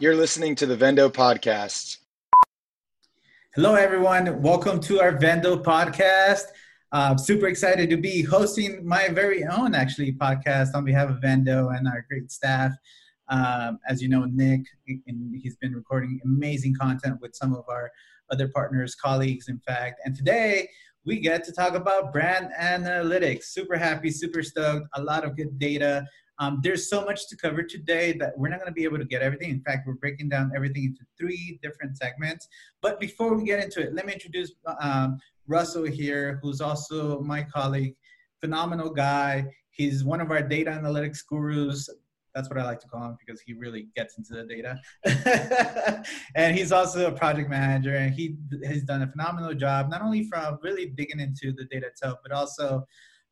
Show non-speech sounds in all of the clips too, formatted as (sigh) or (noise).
You're listening to the Vendo Podcast. Hello, everyone. Welcome to our Vendo Podcast. Uh, super excited to be hosting my very own, actually, podcast on behalf of Vendo and our great staff. Um, as you know, Nick, and he's been recording amazing content with some of our other partners, colleagues, in fact. And today we get to talk about brand analytics. Super happy, super stoked. A lot of good data. Um, there's so much to cover today that we're not going to be able to get everything. In fact, we're breaking down everything into three different segments. But before we get into it, let me introduce um, Russell here, who's also my colleague. Phenomenal guy. He's one of our data analytics gurus. That's what I like to call him because he really gets into the data. (laughs) and he's also a project manager, and he has done a phenomenal job, not only from really digging into the data itself, but also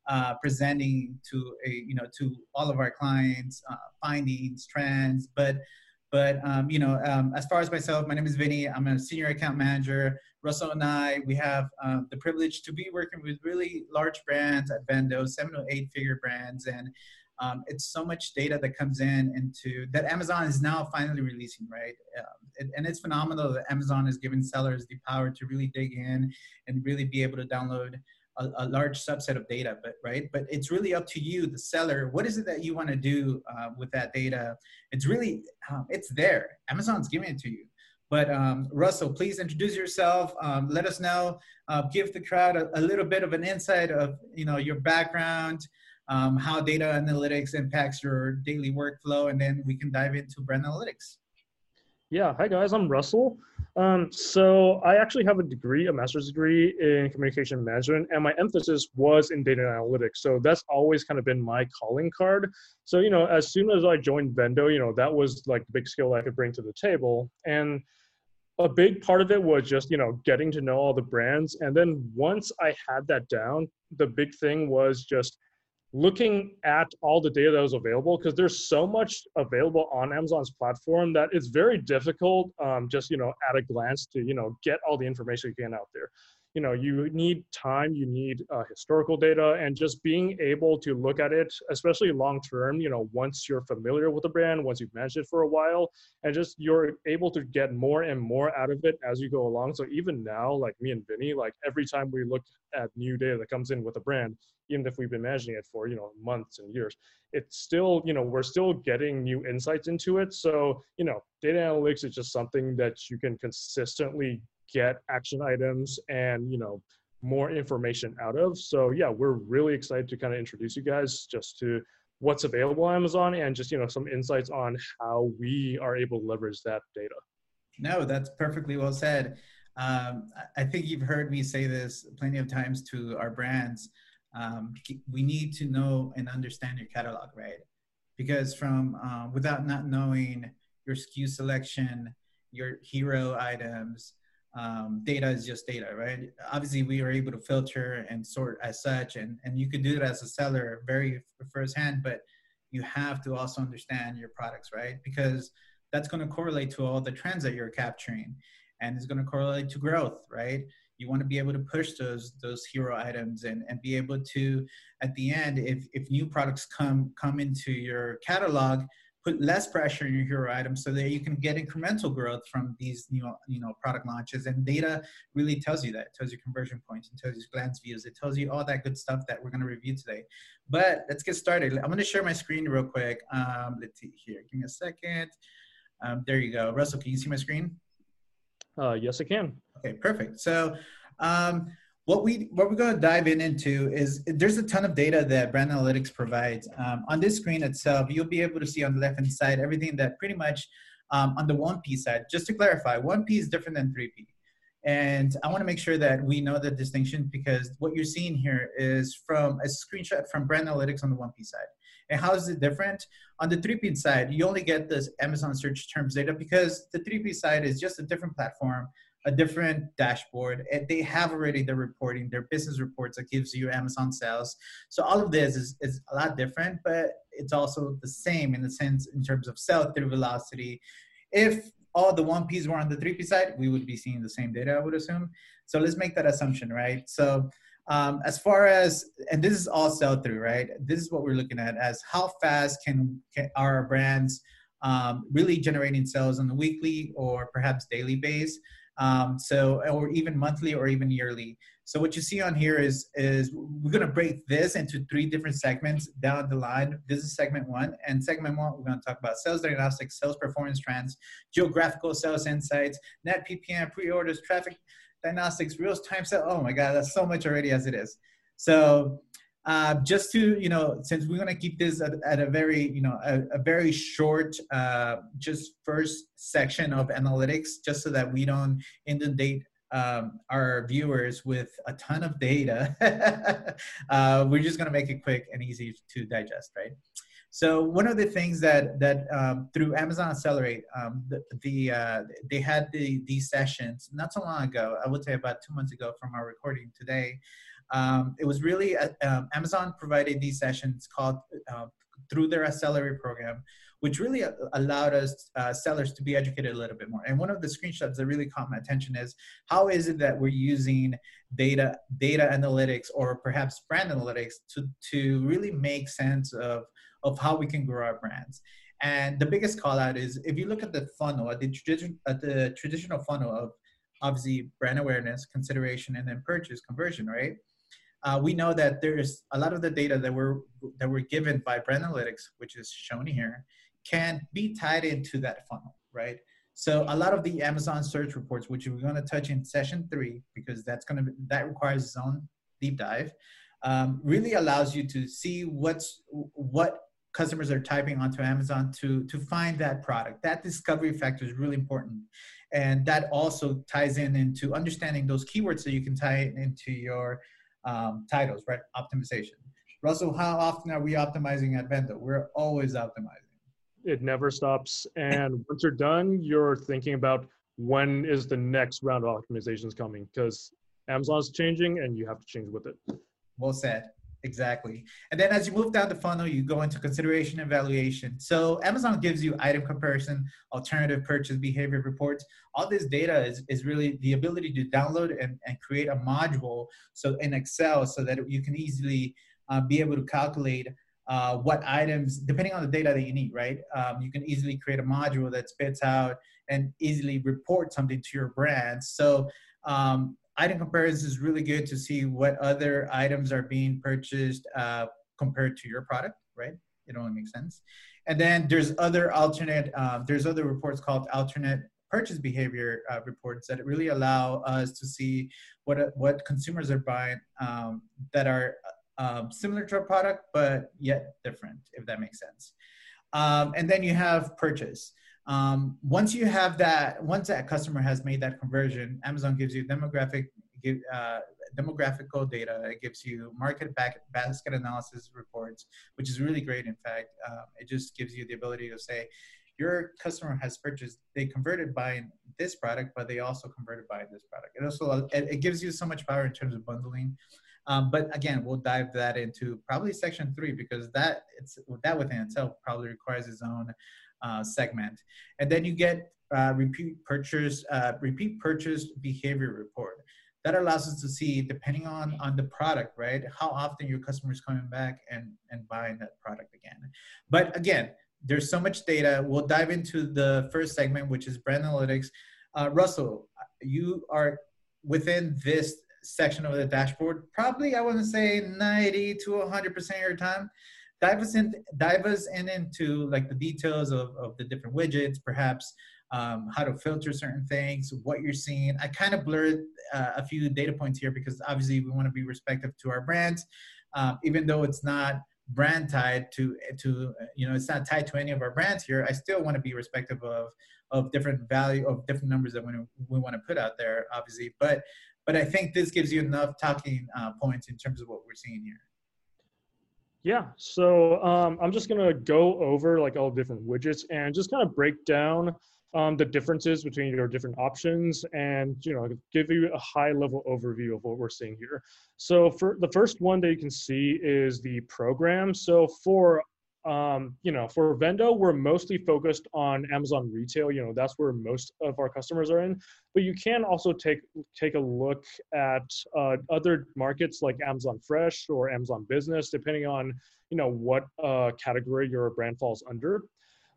uh, presenting to a you know to all of our clients uh, findings, trends, but but um, you know, um, as far as myself, my name is Vinny. I'm a senior account manager. Russell and I, we have uh, the privilege to be working with really large brands at Vendo, seven to eight figure brands, and um, it's so much data that comes in into that Amazon is now finally releasing, right? Um, it, and it's phenomenal that Amazon is giving sellers the power to really dig in and really be able to download a, a, large subset of data, but right. But it's really up to you, the seller. What is it that you want to do uh, with that data? It's really um, it's there. Amazon's giving it to you. But um, Russell, please introduce yourself. Um, let us know. Uh, give the crowd a, a, little bit of an insight of you know your background, um, how data analytics impacts your daily workflow, and then we can dive into brand analytics. Yeah, hi guys, I'm Russell. Um, so I actually have a degree, a master's degree in communication management, and my emphasis was in data analytics. So that's always kind of been my calling card. So you know, as soon as I joined Vendo, you know, that was like the big skill I could bring to the table, and a big part of it was just you know getting to know all the brands, and then once I had that down, the big thing was just looking at all the data that was available because there's so much available on amazon's platform that it's very difficult um, just you know at a glance to you know get all the information you can out there you know you need time you need uh, historical data and just being able to look at it especially long term you know once you're familiar with the brand once you've managed it for a while and just you're able to get more and more out of it as you go along. So even now like me and vinny like every time we look at new data that comes in with a brand even if we've been managing it for you know months and years it's still you know we're still getting new insights into it. So you know data analytics is just something that you can consistently get action items and you know more information out of. So yeah we're really excited to kind of introduce you guys just to what's available on amazon and just you know some insights on how we are able to leverage that data. No that's perfectly well said. Um, i think you've heard me say this plenty of times to our brands. Um, we need to know and understand your catalog right? Because from uh, without not knowing your SKU selection your hero items um, data is just data, right? Obviously, we are able to filter and sort as such, and, and you can do it as a seller very firsthand, but you have to also understand your products, right? Because that's going to correlate to all the trends that you're capturing, and it's going to correlate to growth, right? You want to be able to push those those hero items and, and be able to, at the end, if if new products come come into your catalog, put less pressure on your hero items so that you can get incremental growth from these you know, you know product launches. And data really tells you that. It tells you conversion points. It tells you glance views. It tells you all that good stuff that we're going to review today. But let's get started. I'm going to share my screen real quick. Um, let's see here. Give me a second. Um, there you go. Russell can you see my screen? Uh, yes i can. Okay perfect. So um, what we what we're going to dive in into is there's a ton of data that brand analytics provides. Um, on this screen itself you'll be able to see on the left hand side everything that pretty much um, on the 1p side. Just to clarify 1p is different than 3p and i want to make sure that we know the distinction because what you're seeing here is from a screenshot from brand analytics on the 1p side. And how is it different? On the 3p side you only get this amazon search terms data because the 3p side is just a different platform a different dashboard. They have already the reporting, their business reports that gives you Amazon sales. So all of this is, is a lot different, but it's also the same in the sense in terms of sell through velocity. If all the 1Ps were on the 3P side, we would be seeing the same data, I would assume. So let's make that assumption, right? So um, as far as, and this is all sell through, right? This is what we're looking at as how fast can, can our brands um, really generating sales on a weekly or perhaps daily base. Um, so, or even monthly or even yearly. So what you see on here is, is we're gonna break this into three different segments down the line. This is segment one. And segment one, we're gonna talk about sales diagnostics, sales performance trends, geographical sales insights, net PPM, pre-orders, traffic diagnostics, real-time sales. Oh my God, that's so much already as it is. So uh, just to you know since we're going to keep this at, at, a very you know a, a very short uh, just first section of analytics just so that we don't inundate um, our viewers with a ton of data (laughs) uh, we're just going to make it quick and easy to digest right so one of the things that that um, through Amazon Accelerate, um, the, the uh, they had the, these sessions not so long ago. I would say about two months ago from our recording today, um, it was really uh, um, Amazon provided these sessions called uh, through their accelerate program, which really uh, allowed us uh, sellers to be educated a little bit more. And one of the screenshots that really caught my attention is how is it that we're using data data analytics or perhaps brand analytics to to really make sense of of how we can grow our brands. And the biggest call out is if you look at the funnel, at the, tradition, at the traditional funnel of obviously brand awareness, consideration, and then purchase conversion, right? Uh, we know that there's a lot of the data that we're that we're given by brand analytics, which is shown here, can be tied into that funnel, right? So a lot of the Amazon search reports, which we're going to touch in session three, because that's going to that requires its own deep dive, um, really allows you to see what's what customers are typing onto Amazon to to find that product. That discovery factor is really important, and that also ties in into understanding those keywords so you can tie it into your um, titles, right? Optimization. Russell, how often are we optimizing at Vendo? We're always optimizing. It never stops. And once you're done, you're thinking about when is the next round of optimizations coming because Amazon's changing and you have to change with it. Well said. Exactly. And then as you move down the funnel, you go into consideration and. So Amazon gives you item comparison, alternative purchase behavior reports. All this data is, is really the ability to download and, and create a module so in Excel so that you can easily uh, be able to calculate uh, what items, depending on the data that you need, right? Um, you can easily create a module that spits out and easily report something to your brand. So um, item comparison is really good to see what other items are being purchased uh, compared to your product, right? It only makes sense. And then there's other alternate, um, there's other reports called alternate purchase behavior uh, reports that really allow us to see what what consumers are buying um, that are um, similar to a product but yet different, if that makes sense. Um, and then you have purchase. Um, once you have that, once that customer has made that conversion, Amazon gives you demographic give, uh, demographical data. It gives you market basket analysis reports, which is really great. In fact, um, it just gives you the ability to say, your customer has purchased, they converted buying this product, but they also converted buying this product. It also it, it gives you so much power in terms of bundling. Um, but again, we'll dive that into probably section three because that it's that within itself probably requires its own uh, segment. And then you get uh, repeat purchase, uh, repeat purchase behavior report. That allows us to see, depending on on the product, right, how often your customer is coming back and and buying that product again. But again, there's so much data. We'll dive into the first segment, which is brand analytics. Uh, Russell, you are within this section of the dashboard. Probably, I want to say 90 to 100% of your time dive us in dive us in into like the details of, of the different widgets perhaps um, how to filter certain things what you're seeing. I kind of blurred uh, a few data points here because obviously we want to be respectful to our brands um, even though it's not brand tied to to you know it's not tied to any of our brands here i still want to be respectful of of different value of different numbers that we, we want to put out there obviously. But but i think this gives you enough talking uh, points in terms of what we're seeing here yeah, so um, I'm just gonna go over like all the different widgets and just kind of break down um, the differences between your different options and you know give you a high level overview of what we're seeing here. So for the first one that you can see is the program. So for um, you know, for Vendo, we're mostly focused on Amazon retail. You know, that's where most of our customers are in. But you can also take take a look at uh, other markets like Amazon Fresh or Amazon Business, depending on you know what uh, category your brand falls under.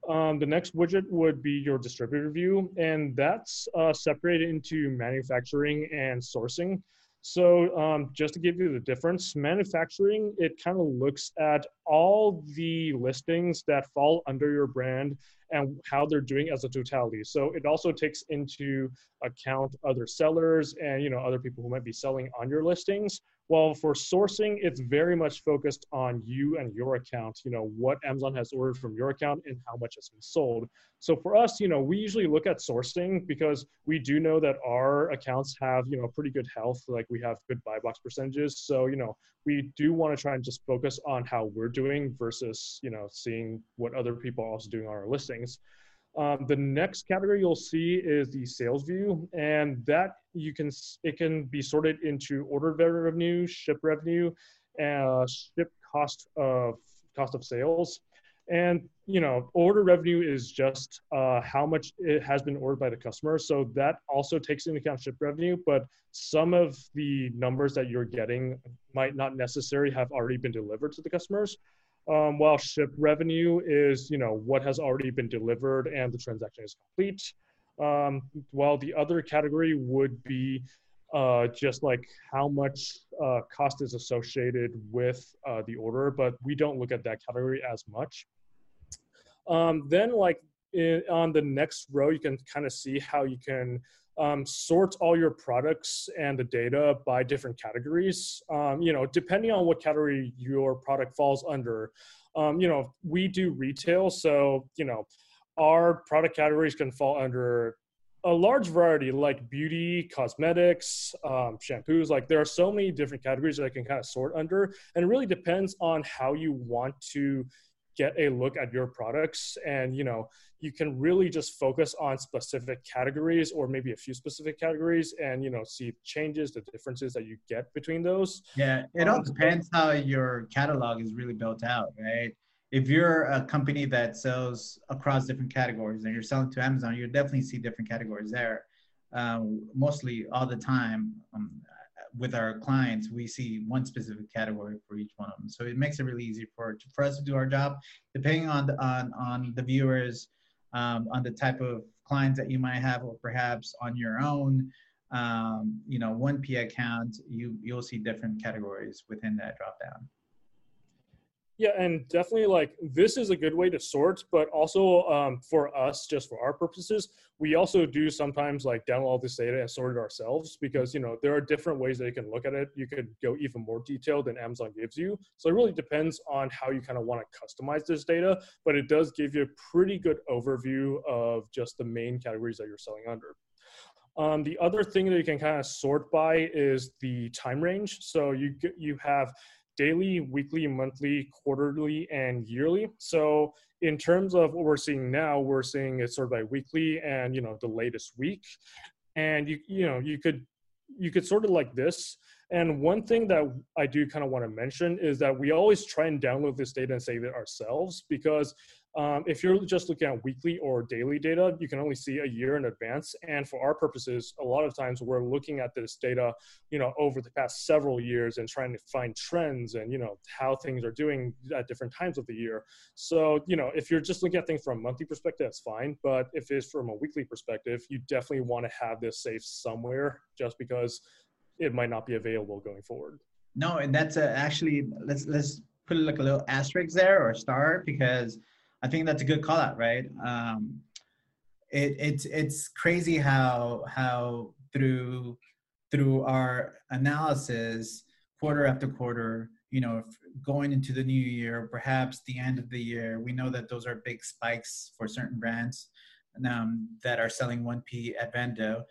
Um, the next widget would be your distributor view, and that's uh, separated into manufacturing and sourcing. So um, just to give you the difference, manufacturing, it kind of looks at all the listings that fall under your brand and how they're doing as a totality. So it also takes into account other sellers and you know other people who might be selling on your listings well, for sourcing, it's very much focused on you and your account, you know, what Amazon has ordered from your account and how much has been sold. So for us, you know, we usually look at sourcing because we do know that our accounts have, you know, pretty good health, like we have good buy box percentages. So, you know, we do want to try and just focus on how we're doing versus, you know, seeing what other people are also doing on our listings. Um, the next category you'll see is the sales view, and that you can it can be sorted into order revenue, ship revenue, uh, ship cost of cost of sales, and you know order revenue is just uh, how much it has been ordered by the customer. So that also takes into account ship revenue, but some of the numbers that you're getting might not necessarily have already been delivered to the customers um, while ship revenue is you know what has already been delivered and the transaction is complete. Um, while the other category would be uh, just like how much uh, cost is associated with uh, the order but we don't look at that category as much. Um, then like in, on the next row you can kind of see how you can um, sort all your products and the data by different categories. Um, you know, depending on what category your product falls under. Um, you know, we do retail, so you know, our product categories can fall under a large variety like beauty cosmetics um, shampoos like there are so many different categories that i can kind of sort under and it really depends on how you want to get a look at your products and you know you can really just focus on specific categories or maybe a few specific categories and you know see changes the differences that you get between those yeah it all um, depends how your catalog is really built out right if you're a company that sells across different categories and you're selling to amazon you'll definitely see different categories there um, mostly all the time um, with our clients, we see one specific category for each one of them. So it makes it really easy for for us to do our job. Depending on the, on on the viewers, um, on the type of clients that you might have, or perhaps on your own, um, you know, 1P account, you you'll see different categories within that drop down. Yeah, and definitely like this is a good way to sort, but also um, for us, just for our purposes, we also do sometimes like download this data and sort it ourselves because you know there are different ways that you can look at it. You could go even more detailed than Amazon gives you. So it really depends on how you kind of want to customize this data, but it does give you a pretty good overview of just the main categories that you're selling under. Um, the other thing that you can kind of sort by is the time range. So you you have daily, weekly, monthly, quarterly, and yearly. So in terms of what we're seeing now, we're seeing it sort of by weekly and you know the latest week. And you you know you could you could sort of like this. And one thing that I do kind of want to mention is that we always try and download this data and save it ourselves because um, if you're just looking at weekly or daily data, you can only see a year in advance. And for our purposes, a lot of times we're looking at this data, you know, over the past several years and trying to find trends and, you know, how things are doing at different times of the year. So, you know, if you're just looking at things from a monthly perspective, that's fine. But if it's from a weekly perspective, you definitely want to have this safe somewhere just because it might not be available going forward. No, and that's actually, let's, let's put like a little asterisk there or star because I think that's a good call out, right? Um, it, it's it's crazy how how through through our analysis quarter after quarter, you know, going into the new year, perhaps the end of the year, we know that those are big spikes for certain brands um, that are selling 1P at Vendo.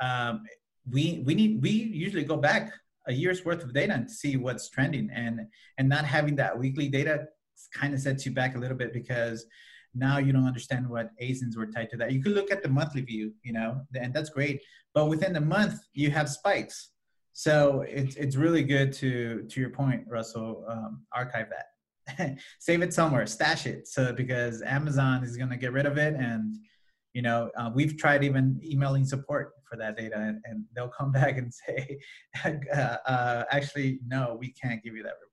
Um, we we need we usually go back a year's worth of data and see what's trending and and not having that weekly data kind of sets you back a little bit because now you don't understand what ASINs were tied to that. You could look at the monthly view, you know, and that's great. But within the month, you have spikes. So it's it's really good to to your point, Russell. Um, archive that, (laughs) save it somewhere, stash it. So because Amazon is going to get rid of it, and you know uh, we've tried even emailing support for that data, and, and they'll come (laughs) back and say, (laughs) uh, uh, actually, no, we can't give you that report.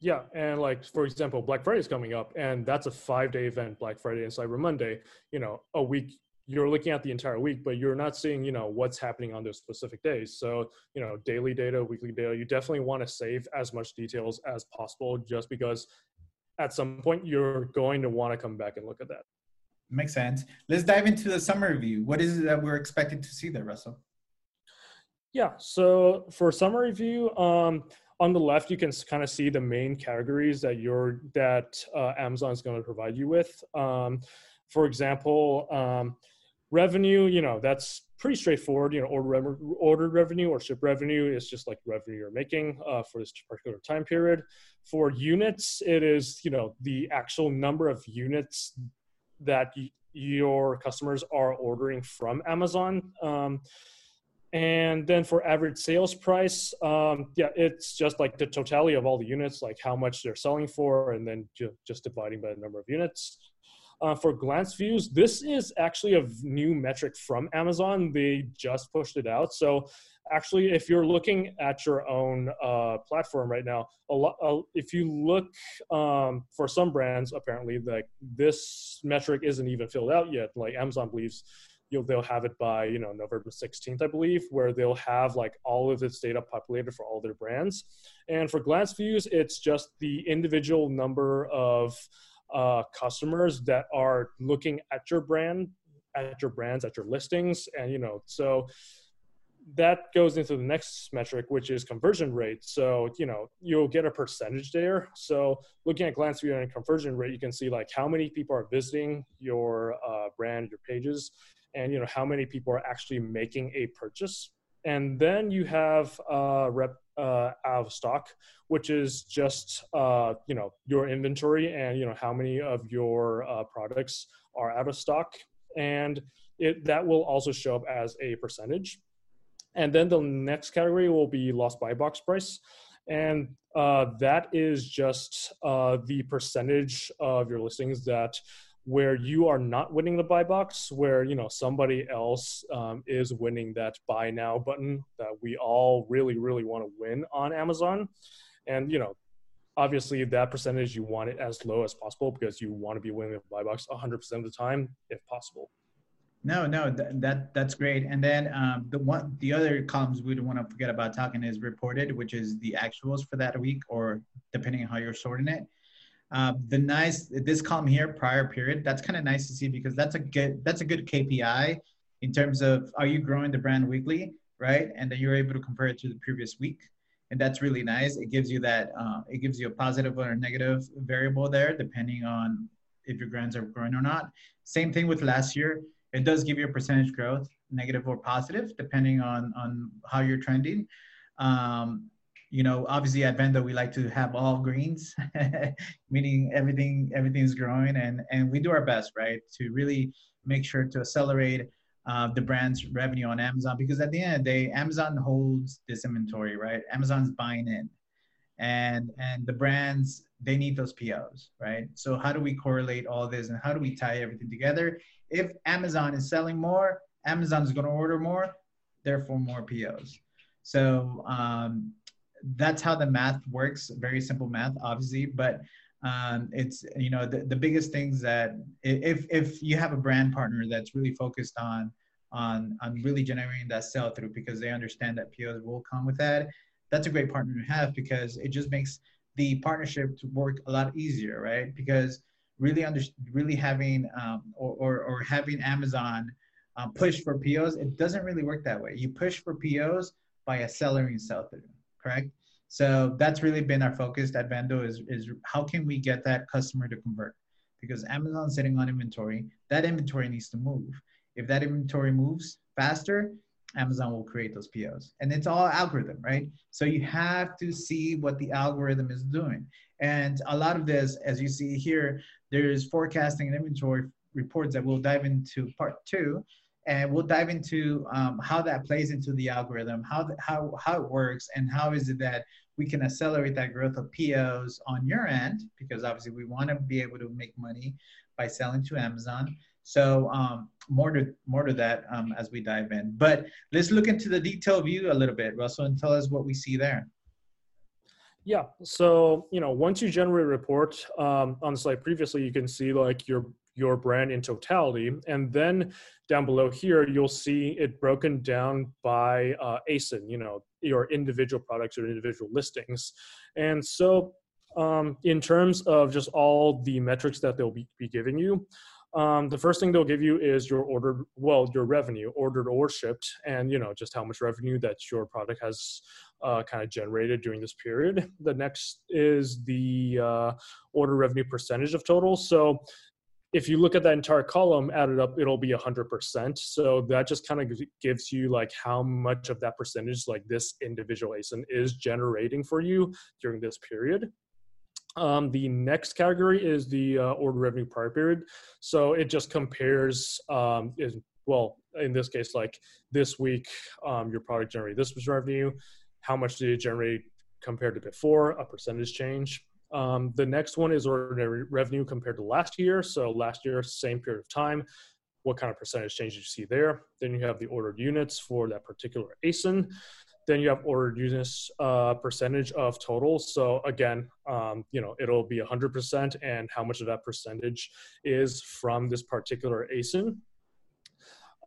Yeah, and like for example, Black Friday is coming up, and that's a five-day event, Black Friday and Cyber Monday. You know, a week you're looking at the entire week, but you're not seeing you know what's happening on those specific days. So you know, daily data, weekly data, you definitely want to save as much details as possible, just because at some point you're going to want to come back and look at that. Makes sense. Let's dive into the summary view. What is it that we're expected to see there, Russell? Yeah, so for summary view, um, on the left you can kind of see the main categories that you're that uh, amazon is going to provide you with. Um, for example um, revenue you know that's pretty straightforward you know order, ordered revenue or ship revenue is just like revenue you're making uh, for this particular time period. For units it is you know the actual number of units that your customers are ordering from amazon. Um, and then for average sales price, um, yeah, it's just like the totality of all the units, like how much they're selling for, and then ju- just dividing by the number of units. Uh, for glance views, this is actually a new metric from Amazon. They just pushed it out. So actually, if you're looking at your own uh, platform right now, a lot, if you look um, for some brands, apparently like this metric isn't even filled out yet. Like Amazon believes you'll they'll have it by you know November 16th, I believe, where they'll have like all of this data populated for all their brands. And for glance views, it's just the individual number of uh, customers that are looking at your brand, at your brands, at your listings, and you know so that goes into the next metric, which is conversion rate. So, you know, you'll get a percentage there. So, looking at glance view and conversion rate, you can see like how many people are visiting your uh, brand, your pages, and you know how many people are actually making a purchase. And then you have uh, rep uh, out of stock which is just uh, you know your inventory and you know how many of your uh, products are out of stock. And it that will also show up as a percentage. And then the next category will be lost buy box price. And uh, that is just uh, the percentage of your listings that where you are not winning the buy box, where you know somebody else um, is winning that buy now button that we all really, really want to win on Amazon, and you know, obviously that percentage you want it as low as possible because you want to be winning the buy box 100% of the time if possible. No, no, that, that that's great. And then um, the one, the other columns we don't want to forget about talking is reported, which is the actuals for that week, or depending on how you're sorting it. Uh, the nice this column here, prior period, that's kind of nice to see because that's a good that's a good KPI in terms of are you growing the brand weekly, right? And then you're able to compare it to the previous week, and that's really nice. It gives you that uh, it gives you a positive or a negative variable there depending on if your brands are growing or not. Same thing with last year. It does give you a percentage growth, negative or positive, depending on on how you're trending. Um, you know, obviously at Vendo we like to have all greens, (laughs) meaning everything everything's growing, and and we do our best, right, to really make sure to accelerate uh, the brand's revenue on Amazon because at the end of the day, Amazon holds this inventory, right? Amazon's buying in, and and the brands they need those POs, right? So how do we correlate all this and how do we tie everything together? If Amazon is selling more, Amazon's going to order more, therefore more POs. So um, that's how the math works. Very simple math, obviously, but um, it's you know the, the biggest things that if if you have a brand partner that's really focused on on on really generating that sell through because they understand that POs will come with that. That's a great partner to have because it just makes the partnership to work a lot easier, right? Because really under really having um, or, or, or having Amazon um, push for POs, it doesn't really work that way. You push for POs by accelerating sell through correct? So that's really been our focus at Vendo is, is how can we get that customer to convert? Because Amazon's sitting on inventory, that inventory needs to move. If that inventory moves faster, Amazon will create those POs. And it's all algorithm, right? So you have to see what the algorithm is doing. And a lot of this, as you see here, there's forecasting and inventory reports that we'll dive into part two and we'll dive into um, how that plays into the algorithm, how, how, how it works, and how is it that we can accelerate that growth of POs on your end, because obviously we want to be able to make money by selling to Amazon. So um, more to more to that um, as we dive in. But let's look into the detail view a little bit, Russell, and tell us what we see there. Yeah. So, you know, once you generate a report um, on the slide previously, you can see like your your brand in totality. And then down below here, you'll see it broken down by uh, ASIN, you know, your individual products or individual listings. And so um, in terms of just all the metrics that they'll be, be giving you, um, the first thing they'll give you is your ordered, well, your revenue, ordered or shipped, and you know just how much revenue that your product has uh, kind of generated during this period. The next is the uh, order revenue percentage of total. So if you look at that entire column added up, it'll be 100%. So that just kind of gives you like how much of that percentage like this individual ASIN is generating for you during this period. Um, the next category is the uh, order revenue prior period. So it just compares, um, is, well, in this case, like this week, um, your product generated this much revenue. How much did it generate compared to before? A percentage change. Um, the next one is ordinary revenue compared to last year. So last year, same period of time. What kind of percentage change you see there? Then you have the ordered units for that particular ASIN. Then you have ordered units uh, percentage of total. So again, um, you know, it'll be 100% and how much of that percentage is from this particular ASIN.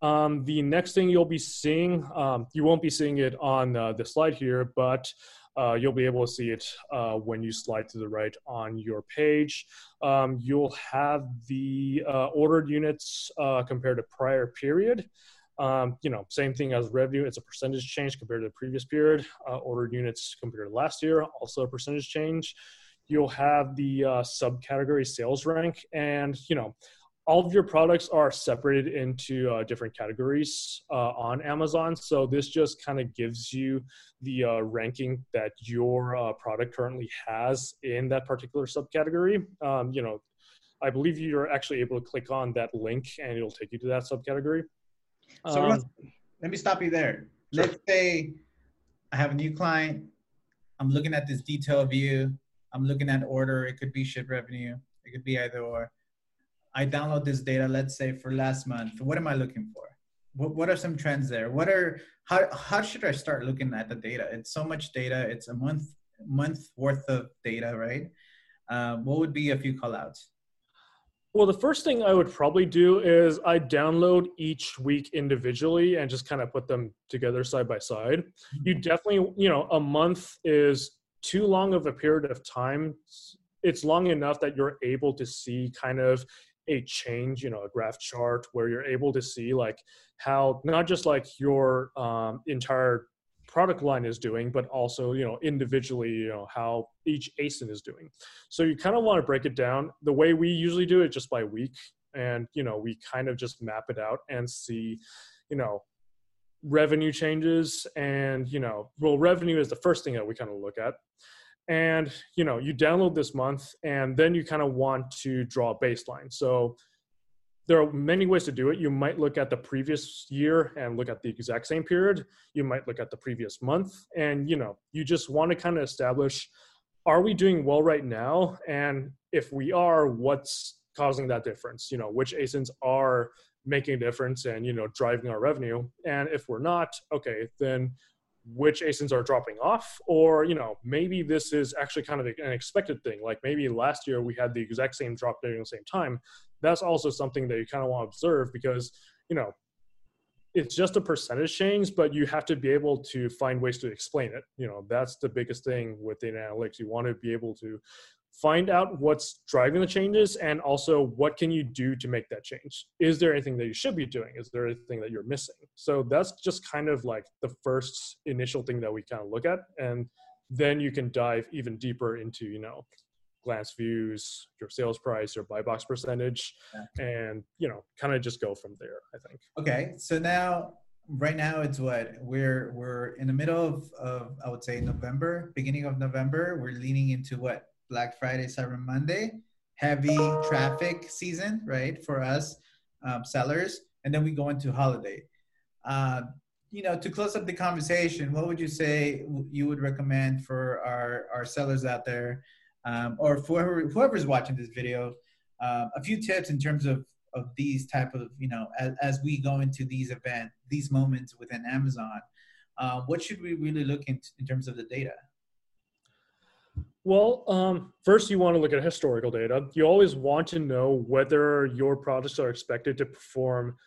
Um, the next thing you'll be seeing, um, you won't be seeing it on uh, the slide here, but uh, you'll be able to see it uh, when you slide to the right on your page. Um, you'll have the uh, ordered units uh, compared to prior period. Um, you know, same thing as revenue. It's a percentage change compared to the previous period. Uh, ordered units compared to last year, also a percentage change. You'll have the uh, subcategory sales rank, and you know, all of your products are separated into uh, different categories uh, on Amazon. So this just kind of gives you the uh, ranking that your uh, product currently has in that particular subcategory. Um, you know, I believe you're actually able to click on that link and it'll take you to that subcategory. So um, let me stop you there. Sure. Let's say I have a new client. I'm looking at this detail view. I'm looking at order. It could be ship revenue. It could be either or. I download this data, let's say for last month. What am I looking for? What, what are some trends there? What are how how should I start looking at the data? It's so much data. It's a month month worth of data, right? Um, what would be a few callouts? Well, the first thing I would probably do is I download each week individually and just kind of put them together side by side. You mm-hmm. definitely, you know, a month is too long of a period of time. It's long enough that you're able to see kind of a change, you know, a graph chart where you're able to see like how not just like your um, entire product line is doing, but also, you know, individually, you know, how each ASIN is doing. So you kind of want to break it down. The way we usually do it just by week. And, you know, we kind of just map it out and see, you know, revenue changes and, you know, well, revenue is the first thing that we kind of look at. And, you know, you download this month and then you kind of want to draw a baseline. So there are many ways to do it. You might look at the previous year and look at the exact same period. You might look at the previous month, and you know, you just want to kind of establish: Are we doing well right now? And if we are, what's causing that difference? You know, which ASINs are making a difference and you know driving our revenue? And if we're not, okay, then which ASINs are dropping off, or you know maybe this is actually kind of an expected thing. Like maybe last year we had the exact same drop during the same time, that's also something that you kind of want to observe because you know it's just a percentage change but you have to be able to find ways to explain it. You know that's the biggest thing within analytics. You want to be able to find out what's driving the changes and also what can you do to make that change is there anything that you should be doing is there anything that you're missing so that's just kind of like the first initial thing that we kind of look at and then you can dive even deeper into you know glance views, your sales price, your buy box percentage, yeah. and you know, kind of just go from there. I think. Okay, so now, right now, it's what we're we're in the middle of, of I would say November, beginning of November. We're leaning into what Black Friday, Cyber Monday, heavy traffic season, right, for us um, sellers, and then we go into holiday. Uh, you know, to close up the conversation, what would you say you would recommend for our, our sellers out there um, or whoever whoever's watching this video, uh, a few tips in terms of of these type of you know as, as we go into these events, these moments within Amazon. Uh, what should we really look into in terms of the data? Well, um, first, you want to look at historical data. You always want to know whether your products are expected to perform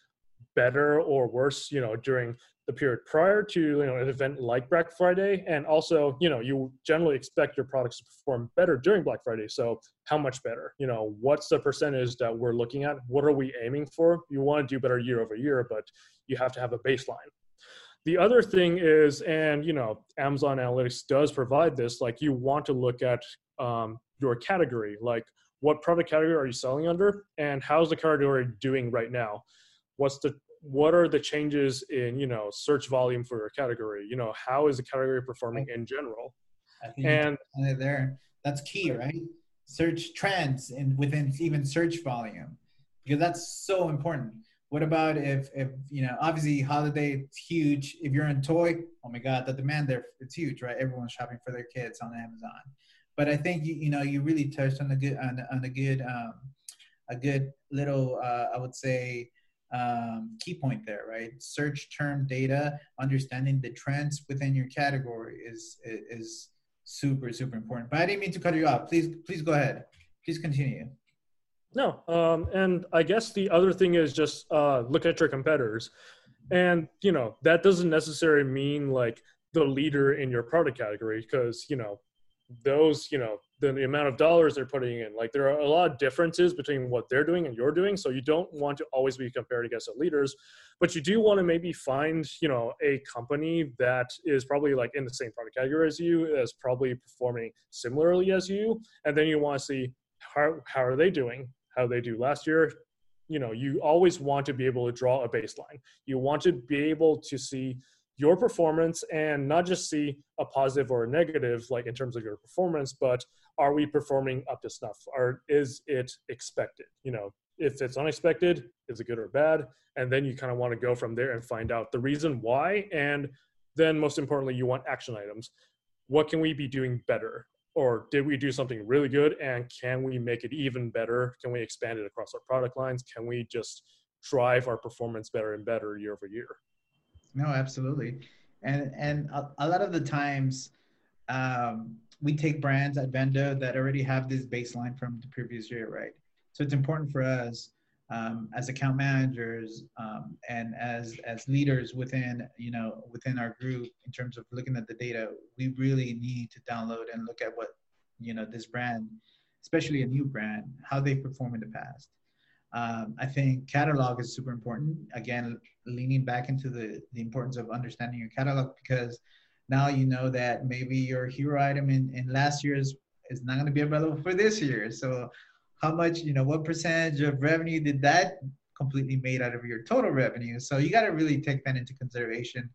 better or worse, you know, during the period prior to you know an event like Black Friday, and also you know you generally expect your products to perform better during Black Friday. So how much better? You know, what's the percentage that we're looking at? What are we aiming for? You want to do better year over year, but you have to have a baseline. The other thing is, and you know, Amazon Analytics does provide this. Like you want to look at um, your category, like what product category are you selling under, and how's the category doing right now? What's the what are the changes in you know search volume for your category? You know how is the category performing in general? And there. That's key right. search trends and within even search volume because that's so important what about if if you know obviously holiday it's huge if you're in toy oh my god the demand there it's huge right everyone's shopping for their kids on amazon but i think you, you know you really touched on a good on, on a good um a good little uh, i would say um, key point there, right? Search term data, understanding the trends within your category is is super super important. But I didn't mean to cut you off. Please please go ahead. Please continue. No, um, and I guess the other thing is just uh, look at your competitors, and you know that doesn't necessarily mean like the leader in your product category because you know those you know the, the amount of dollars they're putting in like there are a lot of differences between what they're doing and you're doing. So you don't want to always be compared against the leaders but you do want to maybe find you know a company that is probably like in the same product category as you is probably performing similarly as you and then you want to see how, how are they doing how they do. Last year you know you always want to be able to draw a baseline. You want to be able to see your performance and not just see a positive or a negative like in terms of your performance but are we performing up to snuff? Or is it expected? You know if it's unexpected is it good or bad? And then you kind of want to go from there and find out the reason why. And then most importantly you want action items. What can we be doing better or did we do something really good and can we make it even better can we expand it across our product lines can we just drive our performance better and better year over year no, absolutely. And and a, a lot of the times um, we take brands at Vendo that already have this baseline from the previous year, right? So it's important for us um, as account managers um, and as as leaders within you know within our group in terms of looking at the data. We really need to download and look at what you know this brand, especially a new brand, how they perform in the past. Um, I think catalog is super important. Again, leaning back into the, the importance of understanding your catalog because now you know that maybe your hero item in, in last year's is not going to be available for this year. So how much, you know, what percentage of revenue did that completely made out of your total revenue? So you got to really take that into consideration.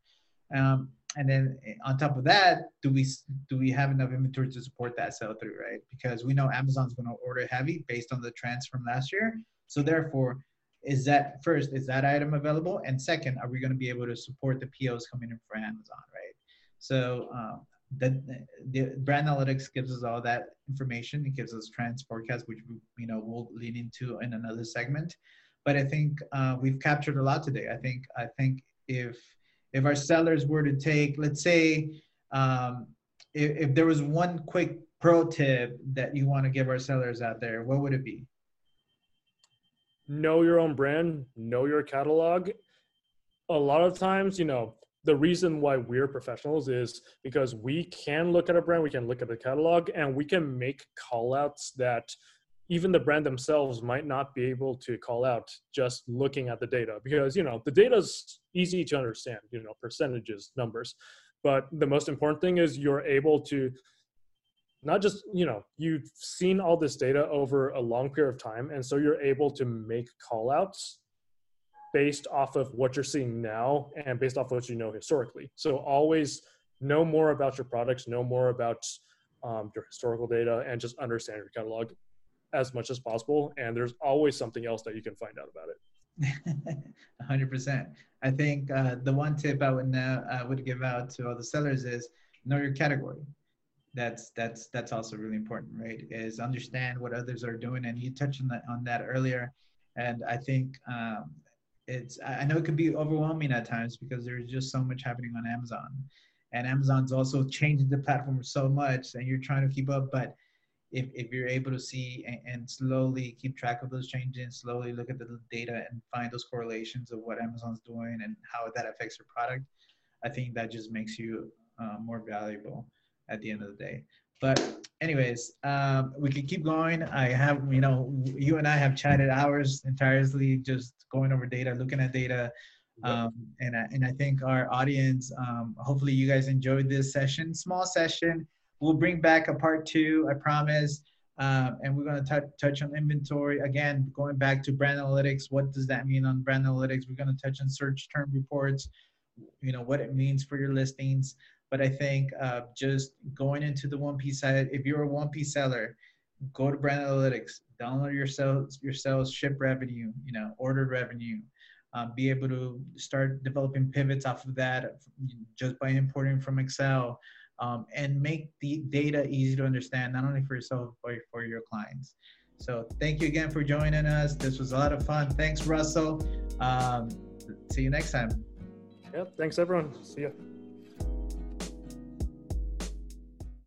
Um, and then on top of that, do we do we have enough inventory to support that sell through, right? Because we know Amazon's going to order heavy based on the trends from last year. So therefore, is that first, is that item available? And second, are we going to be able to support the POs coming in for Amazon, right? So um, the, the brand analytics gives us all that information. It gives us trends forecast, which we, you know we'll lean into in another segment. But I think uh, we've captured a lot today. I think I think if if our sellers were to take, let's say, um, if, if there was one quick pro tip that you want to give our sellers out there, what would it be? know your own brand, know your catalog. A lot of times, you know, the reason why we're professionals is because we can look at a brand, we can look at the catalog, and we can make call outs that even the brand themselves might not be able to call out just looking at the data. Because you know the data is easy to understand you know percentages numbers. But the most important thing is you're able to not just you know you've seen all this data over a long period of time and so you're able to make call outs based off of what you're seeing now and based off of what you know historically. So always know more about your products know more about um, your historical data and just understand your catalog as much as possible. And there's always something else that you can find out about it. (laughs) 100% i think uh, the one tip i would now i would give out to all the sellers is know your category. That's that's that's also really important right? Is understand what others are doing and you touched on that on that earlier. And i think um, it's i know it can be overwhelming at times because there's just so much happening on amazon and Amazon's also changing the platform so much, and you're trying to keep up. But if, if you're able to see and, and slowly keep track of those changes, slowly look at the data and find those correlations of what Amazon's doing and how that affects your product, I think that just makes you uh, more valuable at the end of the day. But anyways, um, we can keep going. I have, you know, you and I have chatted hours entirely just going over data, looking at data. Um, and, I, and I think our audience, um, hopefully you guys enjoyed this session, small session. We'll bring back a part two, I promise. Um, and we're going to touch on inventory again, going back to brand analytics. What does that mean on brand analytics? We're going to touch on search term reports, you know, what it means for your listings. But I think uh, just going into the 1P side, if you're a 1P seller, go to brand analytics, download your sales, your sales, ship revenue, you know, order revenue, um, be able to start developing pivots off of that just by importing from Excel, um, and make the data easy to understand, not only for yourself but for your clients. So thank you again for joining us. This was a lot of fun. Thanks, Russell. Um, see you next time. Yep. Thanks, everyone. See you.